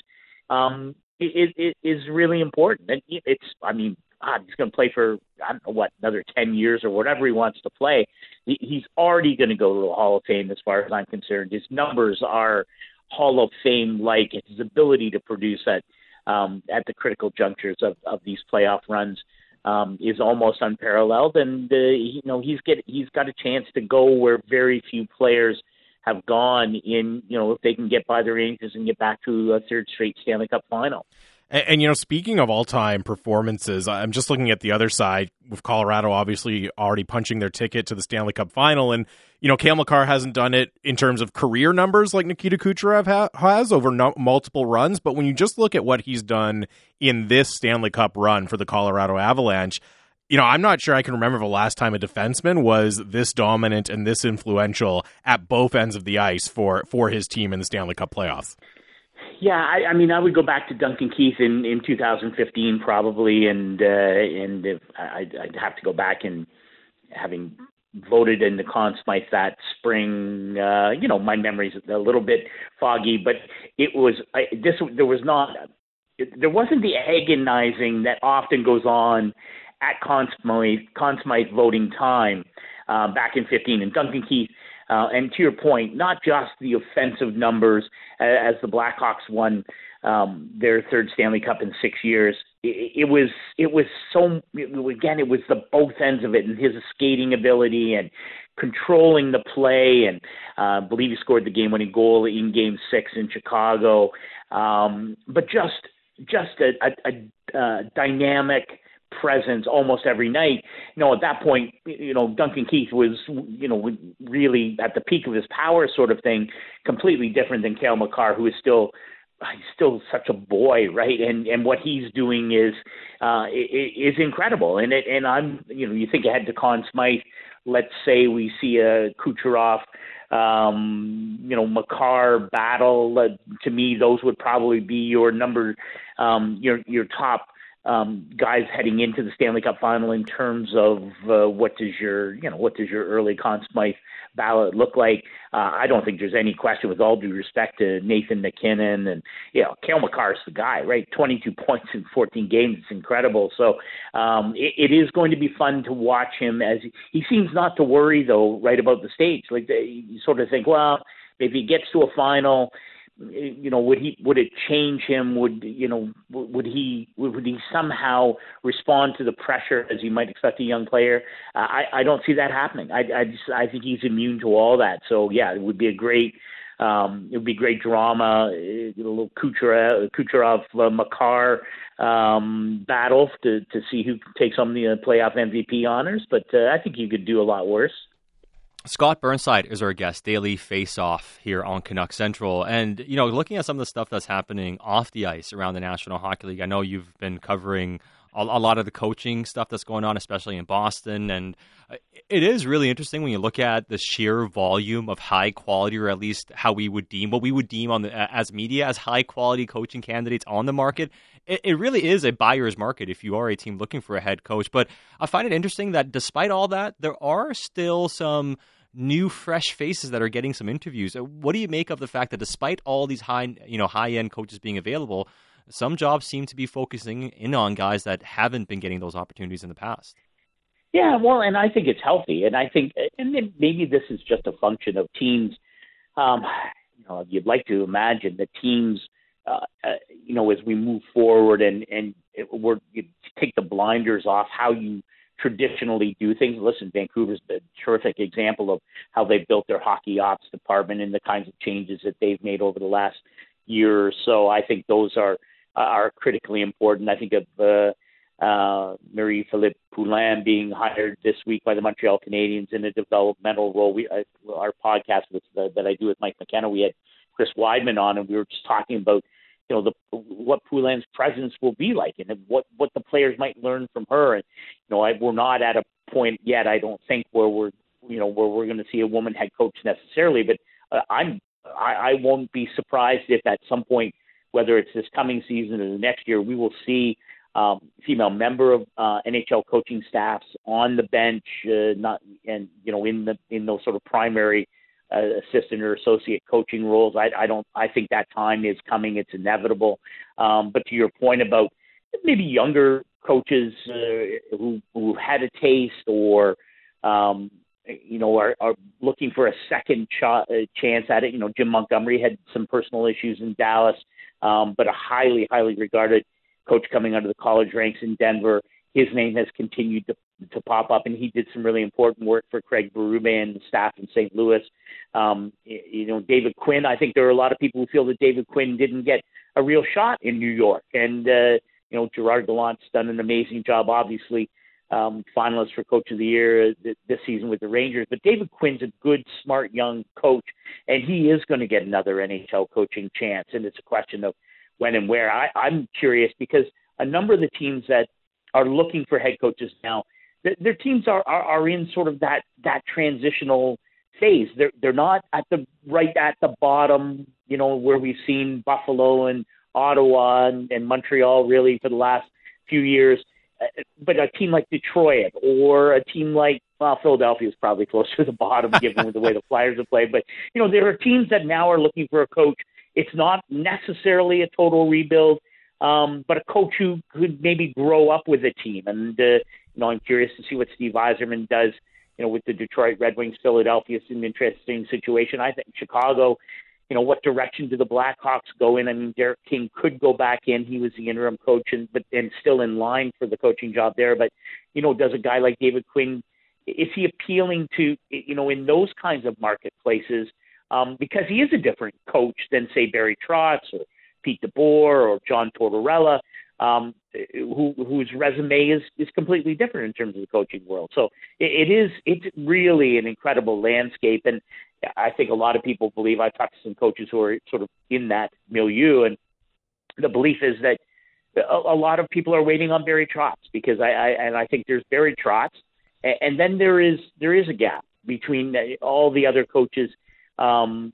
um, is, is really important. And it's, I mean, God, he's going to play for I don't know what another ten years or whatever he wants to play. He's already going to go to the Hall of Fame, as far as I'm concerned. His numbers are Hall of Fame like. His ability to produce at um, at the critical junctures of, of these playoff runs um, is almost unparalleled, and uh, you know he's get he's got a chance to go where very few players have gone in. You know if they can get by their Rangers and get back to a third straight Stanley Cup final. And, and, you know, speaking of all-time performances, I'm just looking at the other side with Colorado obviously already punching their ticket to the Stanley Cup final, and you know, Cale Makar hasn't done it in terms of career numbers like Nikita Kucherov ha- has over no- multiple runs, but when you just look at what he's done in this Stanley Cup run for the Colorado Avalanche, you know, I'm not sure I can remember the last time a defenseman was this dominant and this influential at both ends of the ice for for his team in the Stanley Cup playoffs. Yeah, I, I mean, I would go back to Duncan Keith in in 2015 probably, and uh, and if, I'd, I'd have to go back and having voted in the Conn that spring. Uh, you know, my memory's a little bit foggy, but it was I, this. There was not. There wasn't the agonizing that often goes on at Conn Smythe voting time uh, back in 15. And Duncan Keith uh, and to your point, not just the offensive numbers as the Blackhawks won um, their third Stanley Cup in six years. It, it was it was so again it was the both ends of it and his skating ability and controlling the play and uh, I believe he scored the game winning goal in Game Six in Chicago. Um, but just just a, a, a, a dynamic presence almost every night. You know, at that point, you know, Duncan Keith was, you know, really at the peak of his power, sort of thing, completely different than Cale Makar, who is still he's still such a boy, right? And and what he's doing is uh, is incredible. And it and I'm you know you think ahead to Conn Smythe. Let's say we see a Kucherov, um, you know, Makar battle. Uh, to me, those would probably be your number, um, your your top um, guys heading into the Stanley Cup final in terms of uh, what does your you know what does your early Conn Smythe ballot look like? Uh, I don't think there's any question, with all due respect to Nathan MacKinnon and you know Cale Makar's the guy, right? 22 (laughs) points in 14 games, it's incredible. So um, it, it is going to be fun to watch him as he, he seems not to worry though, right about the stage. Like they, you sort of think, well, if he gets to a final you know would he would it change him? Would you know would he would he somehow respond to the pressure as you might expect a young player? Uh, i i don't see that happening. I i just i think he's immune to all that. So yeah it would be a great um it would be great drama a little Kucherov, Kucherov uh, Makar um battle to to see who takes home the uh, playoff MVP honors. But uh, I think you could do a lot worse Scott Burnside is our guest, daily face off here on Canuck Central. And, you know, looking at some of the stuff that's happening off the ice around the National Hockey League, I know you've been covering a, a lot of the coaching stuff that's going on, especially in Boston. And uh, it is really interesting when you look at the sheer volume of high quality, or at least how we would deem what we would deem on the, as media as high quality coaching candidates on the market. It, it really is a buyer's market if you are a team looking for a head coach. But I find it interesting that despite all that, there are still some new fresh faces that are getting some interviews. Uh, what do you make of the fact that despite all these high you know high end coaches being available, some jobs seem to be focusing in on guys that haven't been getting those opportunities in the past? Yeah, well, and I think it's healthy, and I think, and maybe this is just a function of teams. Um, you know, you'd like to imagine the teams, uh, uh, you know, as we move forward and and it, we're you take the blinders off how you traditionally do things. Listen, Vancouver's a terrific example of how they've built their hockey ops department and the kinds of changes that they've made over the last year or so. I think those are are critically important. I think of uh, uh, Marie Philip Poulin being hired this week by the Montreal Canadiens in a developmental role. We uh, our podcast with, that I do with Mike McKenna, we had Chris Weidman on, and we were just talking about you know the what Poulin's presence will be like and what what the players might learn from her. And you know I, we're not at a point yet I don't think where we're you know where we're going to see a woman head coach necessarily but uh, I'm I, I won't be surprised if at some point whether it's this coming season or the next year we will see um, female member of uh, NHL coaching staffs on the bench uh, not and you know in the in those sort of primary uh, assistant or associate coaching roles. I, I don't. I think that time is coming. It's inevitable. Um, but to your point about maybe younger coaches uh, who who had a taste or um, you know are, are looking for a second ch- uh, chance at it. You know, Jim Montgomery had some personal issues in Dallas, um, but a highly highly regarded coach coming out of the college ranks in Denver. His name has continued to to pop up, and he did some really important work for Craig Berube and the staff in St. Louis. Um, you know, David Quinn. I think there are a lot of people who feel that David Quinn didn't get a real shot in New York, and uh, you know, Gerard Gallant's done an amazing job, obviously. Um, finalist for Coach of the Year this season with the Rangers, but David Quinn's a good, smart young coach, and he is going to get another NHL coaching chance. And it's a question of when and where. I, I'm curious because a number of the teams that are looking for head coaches now their teams are, are are in sort of that that transitional phase. They're they're not at the right at the bottom, you know, where we've seen Buffalo and Ottawa and, and Montreal really for the last few years. Uh, but a team like Detroit or a team like well, Philadelphia is probably closer to the bottom (laughs) given the way the Flyers have played. But you know, there are teams that now are looking for a coach. It's not necessarily a total rebuild, um, but a coach who could maybe grow up with a team. And uh, you know, I'm curious to see what Steve Yzerman does. You know, with the Detroit Red Wings, Philadelphia is an interesting situation. I think Chicago you know, what direction do the Blackhawks go in? I mean, Derek King could go back in. He was the interim coach and but and still in line for the coaching job there. But, you know, does a guy like David Quinn is he appealing to you know, in those kinds of marketplaces? Um, because he is a different coach than say Barry Trotz or Pete DeBoer or John Tortorella, um, who, whose resume is, is completely different in terms of the coaching world. So it, it is it's really an incredible landscape, and I think a lot of people believe I've talked to some coaches who are sort of in that milieu, and the belief is that a, a lot of people are waiting on Barry Trotz because I, I and I think there's Barry Trotz, and, and then there is there is a gap between all the other coaches, um,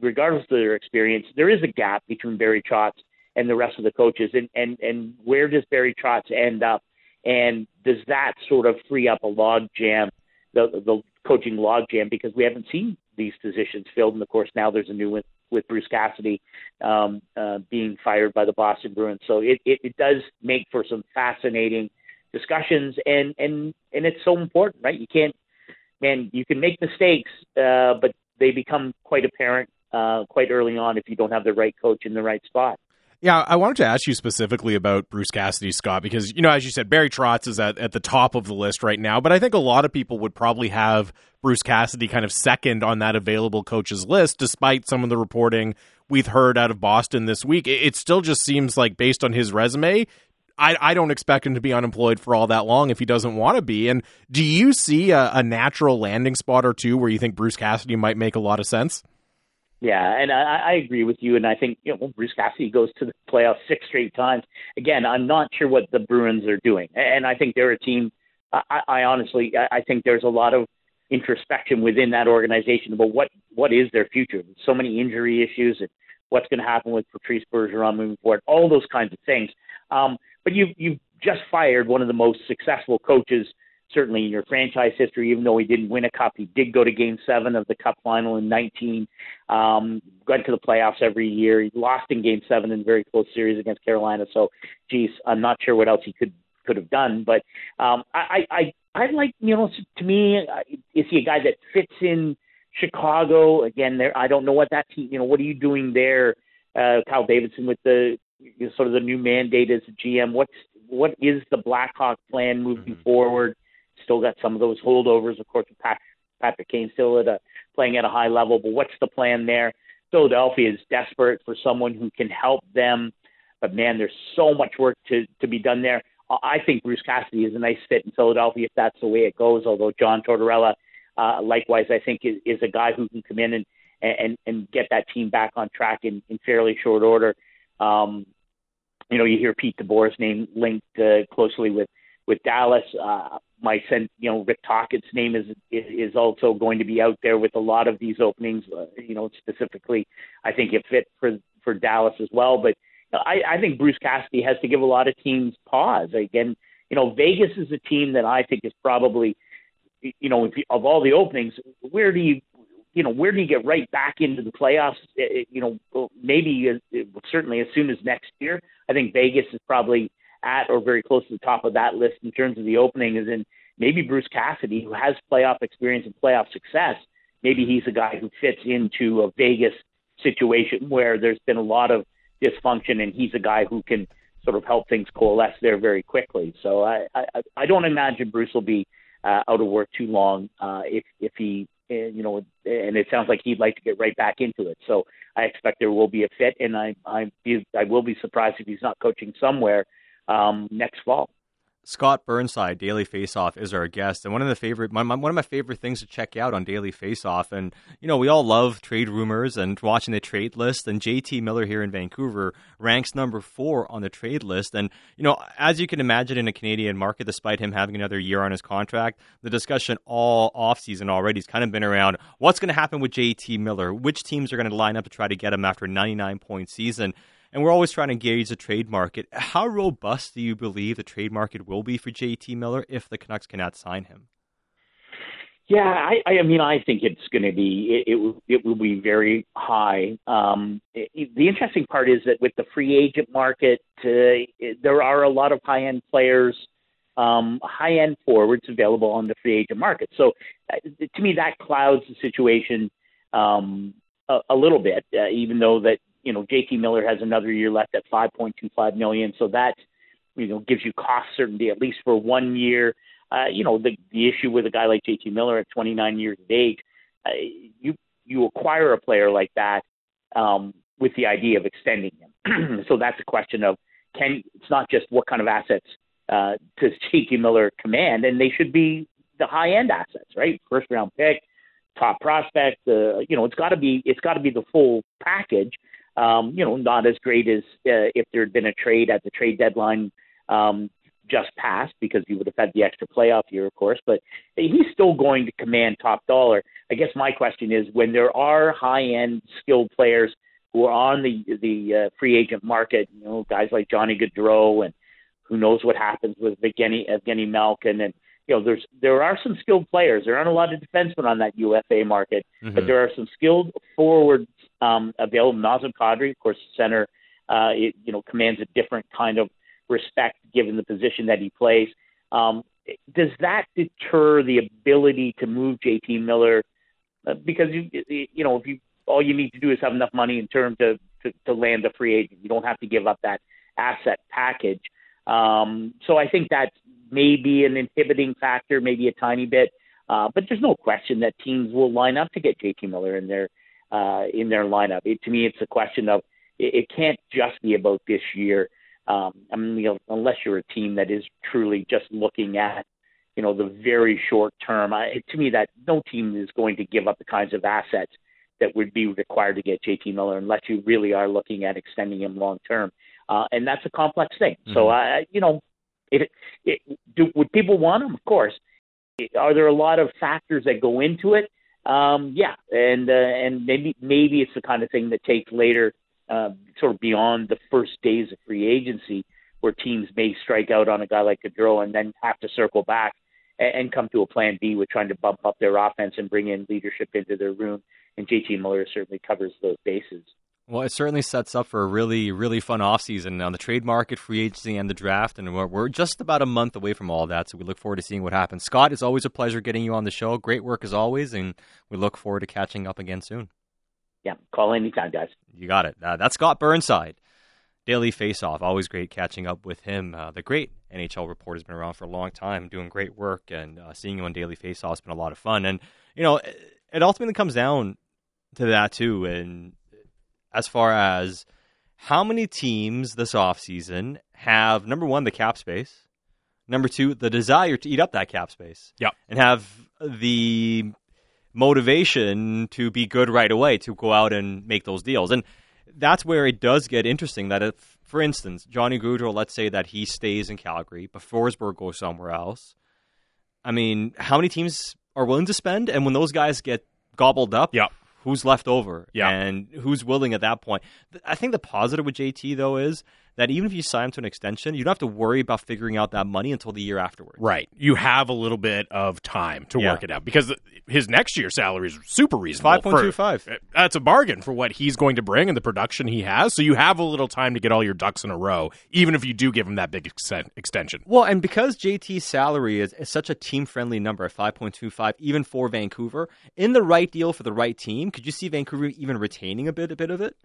regardless of their experience. There is a gap between Barry Trotz and the rest of the coaches, and and and where does Barry Trotz end up, and does that sort of free up a log jam? The, the coaching logjam because we haven't seen these positions filled. And of course, now there's a new one with Bruce Cassidy um, uh, being fired by the Boston Bruins. So it, it, it does make for some fascinating discussions, and and and it's so important, right? You can't, man, you can make mistakes, uh, but they become quite apparent uh, quite early on if you don't have the right coach in the right spot. Yeah, I wanted to ask you specifically about Bruce Cassidy, Scott, because, you know, as you said, Barry Trotz is at, at the top of the list right now, but I think a lot of people would probably have Bruce Cassidy kind of second on that available coaches list, despite some of the reporting we've heard out of Boston this week. It, it still just seems like, based on his resume, I, I don't expect him to be unemployed for all that long if he doesn't want to be. And do you see a, a natural landing spot or two where you think Bruce Cassidy might make a lot of sense? Yeah, and I, I agree with you. And I think you know Bruce Cassidy goes to the playoffs six straight times. Again, I'm not sure what the Bruins are doing, and I think they're a team. I, I honestly, I think there's a lot of introspection within that organization about what what is their future. So many injury issues and what's going to happen with Patrice Bergeron moving forward. All those kinds of things. Um, but you you've just fired one of the most successful coaches certainly in your franchise history, even though he didn't win a cup, he did go to game seven of the cup final in 19, um, went to the playoffs every year. He lost in game seven in a very close series against Carolina. So, geez, I'm not sure what else he could, could have done, but, um, I, I, I like, you know, to me, is he a guy that fits in Chicago? Again, there, I don't know what that team, you know, what are you doing there? Uh, Kyle Davidson with the, you know, sort of the new mandate as a GM. What's, what is the Blackhawk plan moving mm-hmm. forward? Still got some of those holdovers. Of course, Pat, Patrick Kane still at a, playing at a high level, but what's the plan there? Philadelphia is desperate for someone who can help them, but man, there's so much work to to be done there. I think Bruce Cassidy is a nice fit in Philadelphia if that's the way it goes. Although John Tortorella, uh, likewise, I think is, is a guy who can come in and and and get that team back on track in, in fairly short order. Um, you know, you hear Pete DeBoer's name linked uh, closely with with Dallas. Uh, my sense, you know, Rick Tocchet's name is is also going to be out there with a lot of these openings. Uh, you know, specifically, I think it fit for for Dallas as well. But I, I think Bruce Cassidy has to give a lot of teams pause. Again, you know, Vegas is a team that I think is probably, you know, if you, of all the openings, where do you, you know, where do you get right back into the playoffs? It, you know, maybe uh, certainly as soon as next year. I think Vegas is probably at or very close to the top of that list in terms of the opening is in maybe Bruce Cassidy, who has playoff experience and playoff success. Maybe he's a guy who fits into a Vegas situation where there's been a lot of dysfunction, and he's a guy who can sort of help things coalesce there very quickly. So I I, I don't imagine Bruce will be uh, out of work too long uh, if if he uh, you know and it sounds like he'd like to get right back into it. So I expect there will be a fit, and I I I will be surprised if he's not coaching somewhere um, next fall. Scott Burnside, Daily Faceoff, is our guest, and one of the favorite, my, my, one of my favorite things to check out on Daily Faceoff. And you know, we all love trade rumors and watching the trade list. And JT Miller here in Vancouver ranks number four on the trade list. And you know, as you can imagine, in a Canadian market, despite him having another year on his contract, the discussion all offseason already has kind of been around what's going to happen with JT Miller, which teams are going to line up to try to get him after a 99 point season and we're always trying to gauge the trade market. How robust do you believe the trade market will be for JT Miller if the Canucks cannot sign him? Yeah, I, I mean, I think it's going to be it, it. It will be very high. Um, it, the interesting part is that with the free agent market, uh, there are a lot of high end players, um, high end forwards available on the free agent market. So, uh, to me, that clouds the situation um, a, a little bit. Uh, even though that you know, JT Miller has another year left at 5.25 million, so that you know gives you cost certainty at least for one year. Uh, you know, the the issue with a guy like JT Miller at 29 years of age, uh, you you acquire a player like that um, with the idea of extending him. (clears throat) so that's a question of can it's not just what kind of assets uh, does (laughs) JT Miller command, and they should be the high end assets, right? First round pick, top prospect. Uh, you know, it's got to be it's got to be the full package. Um, you know, not as great as uh, if there had been a trade at the trade deadline um, just passed because he would have had the extra playoff year, of course. But he's still going to command top dollar. I guess my question is when there are high end skilled players who are on the the uh, free agent market, you know, guys like Johnny Gaudreau and who knows what happens with Evgeny, Evgeny Malkin and you know, there's there are some skilled players. There aren't a lot of defensemen on that UFA market, mm-hmm. but there are some skilled forwards um, available. Nazem Kadri, of course, center, uh, it, you know, commands a different kind of respect given the position that he plays. Um, does that deter the ability to move JT Miller? Uh, because you, you know, if you all you need to do is have enough money in terms of to, to land a free agent, you don't have to give up that asset package. Um, so I think that may be an inhibiting factor, maybe a tiny bit. Uh, but there's no question that teams will line up to get JT Miller in their uh, in their lineup. It, to me, it's a question of it, it can't just be about this year. Um, I mean, you know, unless you're a team that is truly just looking at you know the very short term. I, to me, that no team is going to give up the kinds of assets that would be required to get JT Miller unless you really are looking at extending him long term. Uh, and that's a complex thing. Mm-hmm. So I, you know, it, it, do, would people want him? Of course. Are there a lot of factors that go into it? Um, yeah, and uh, and maybe maybe it's the kind of thing that takes later, uh, sort of beyond the first days of free agency, where teams may strike out on a guy like Gaudreau and then have to circle back and, and come to a plan B with trying to bump up their offense and bring in leadership into their room. And JT Miller certainly covers those bases. Well, it certainly sets up for a really, really fun offseason on the trade market, free agency, and the draft. And we're, we're just about a month away from all that. So we look forward to seeing what happens. Scott, it's always a pleasure getting you on the show. Great work as always. And we look forward to catching up again soon. Yeah, call anytime, guys. You got it. Uh, that's Scott Burnside. Daily Faceoff. Always great catching up with him. Uh, the great NHL reporter has been around for a long time, doing great work, and uh, seeing you on Daily Faceoff has been a lot of fun. And you know, it ultimately comes down to that too. And as far as how many teams this offseason have number one the cap space, number two the desire to eat up that cap space, yeah, and have the motivation to be good right away to go out and make those deals. And that's where it does get interesting. That if, for instance, Johnny Gaudreau, let's say that he stays in Calgary, but Forsberg goes somewhere else. I mean, how many teams are willing to spend? And when those guys get gobbled up, yeah who's left over yeah. and who's willing at that point. I think the positive with JT though is that even if you sign him to an extension, you don't have to worry about figuring out that money until the year afterwards. Right. You have a little bit of time to yeah. work it out because his next year salary is super reasonable. Five point two five. Uh, that's a bargain for what he's going to bring and the production he has. So you have a little time to get all your ducks in a row, even if you do give him that big ex- extension. Well, and because JT's salary is, is such a team friendly number at five point two five, even for Vancouver, in the right deal for the right team, could you see Vancouver even retaining a bit a bit of it?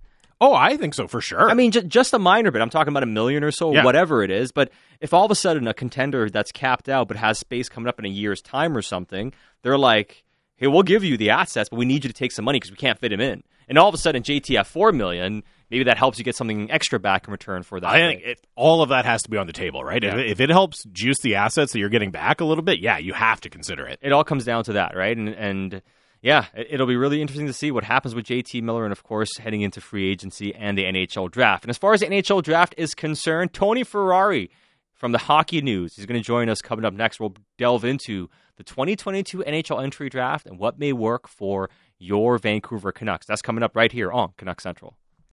Oh, I think so for sure. I mean, j- just a minor bit. I'm talking about a million or so, yeah. whatever it is. But if all of a sudden a contender that's capped out but has space coming up in a year's time or something, they're like, "Hey, we'll give you the assets, but we need you to take some money because we can't fit him in." And all of a sudden, JTF four million. maybe that helps you get something extra back in return for that. I think it, all of that has to be on the table, right? Yeah. If, if it helps juice the assets that you're getting back a little bit, yeah, you have to consider it. it all comes down to that, right? And and yeah, it, it'll be really interesting to see what happens with JT Miller, and of course heading into free agency and the NHL draft. And as far as the NHL draft is concerned, Tony Ferrari from the Hockey News, he's going to join us coming up next. We'll delve into the 2022 NHL entry draft and what may work for your Vancouver Canucks. That's coming up right here on Canuck Central.